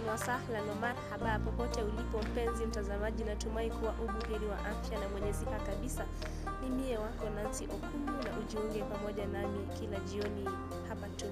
sahlan wa marhaba popote ulipo mpenzi mtazamaji, natumai kuwa ubuheri wa afya na mwenye siha kabisa. Ni mie wako Nancy Okumu, na ujiunge pamoja nami kila jioni hapa tu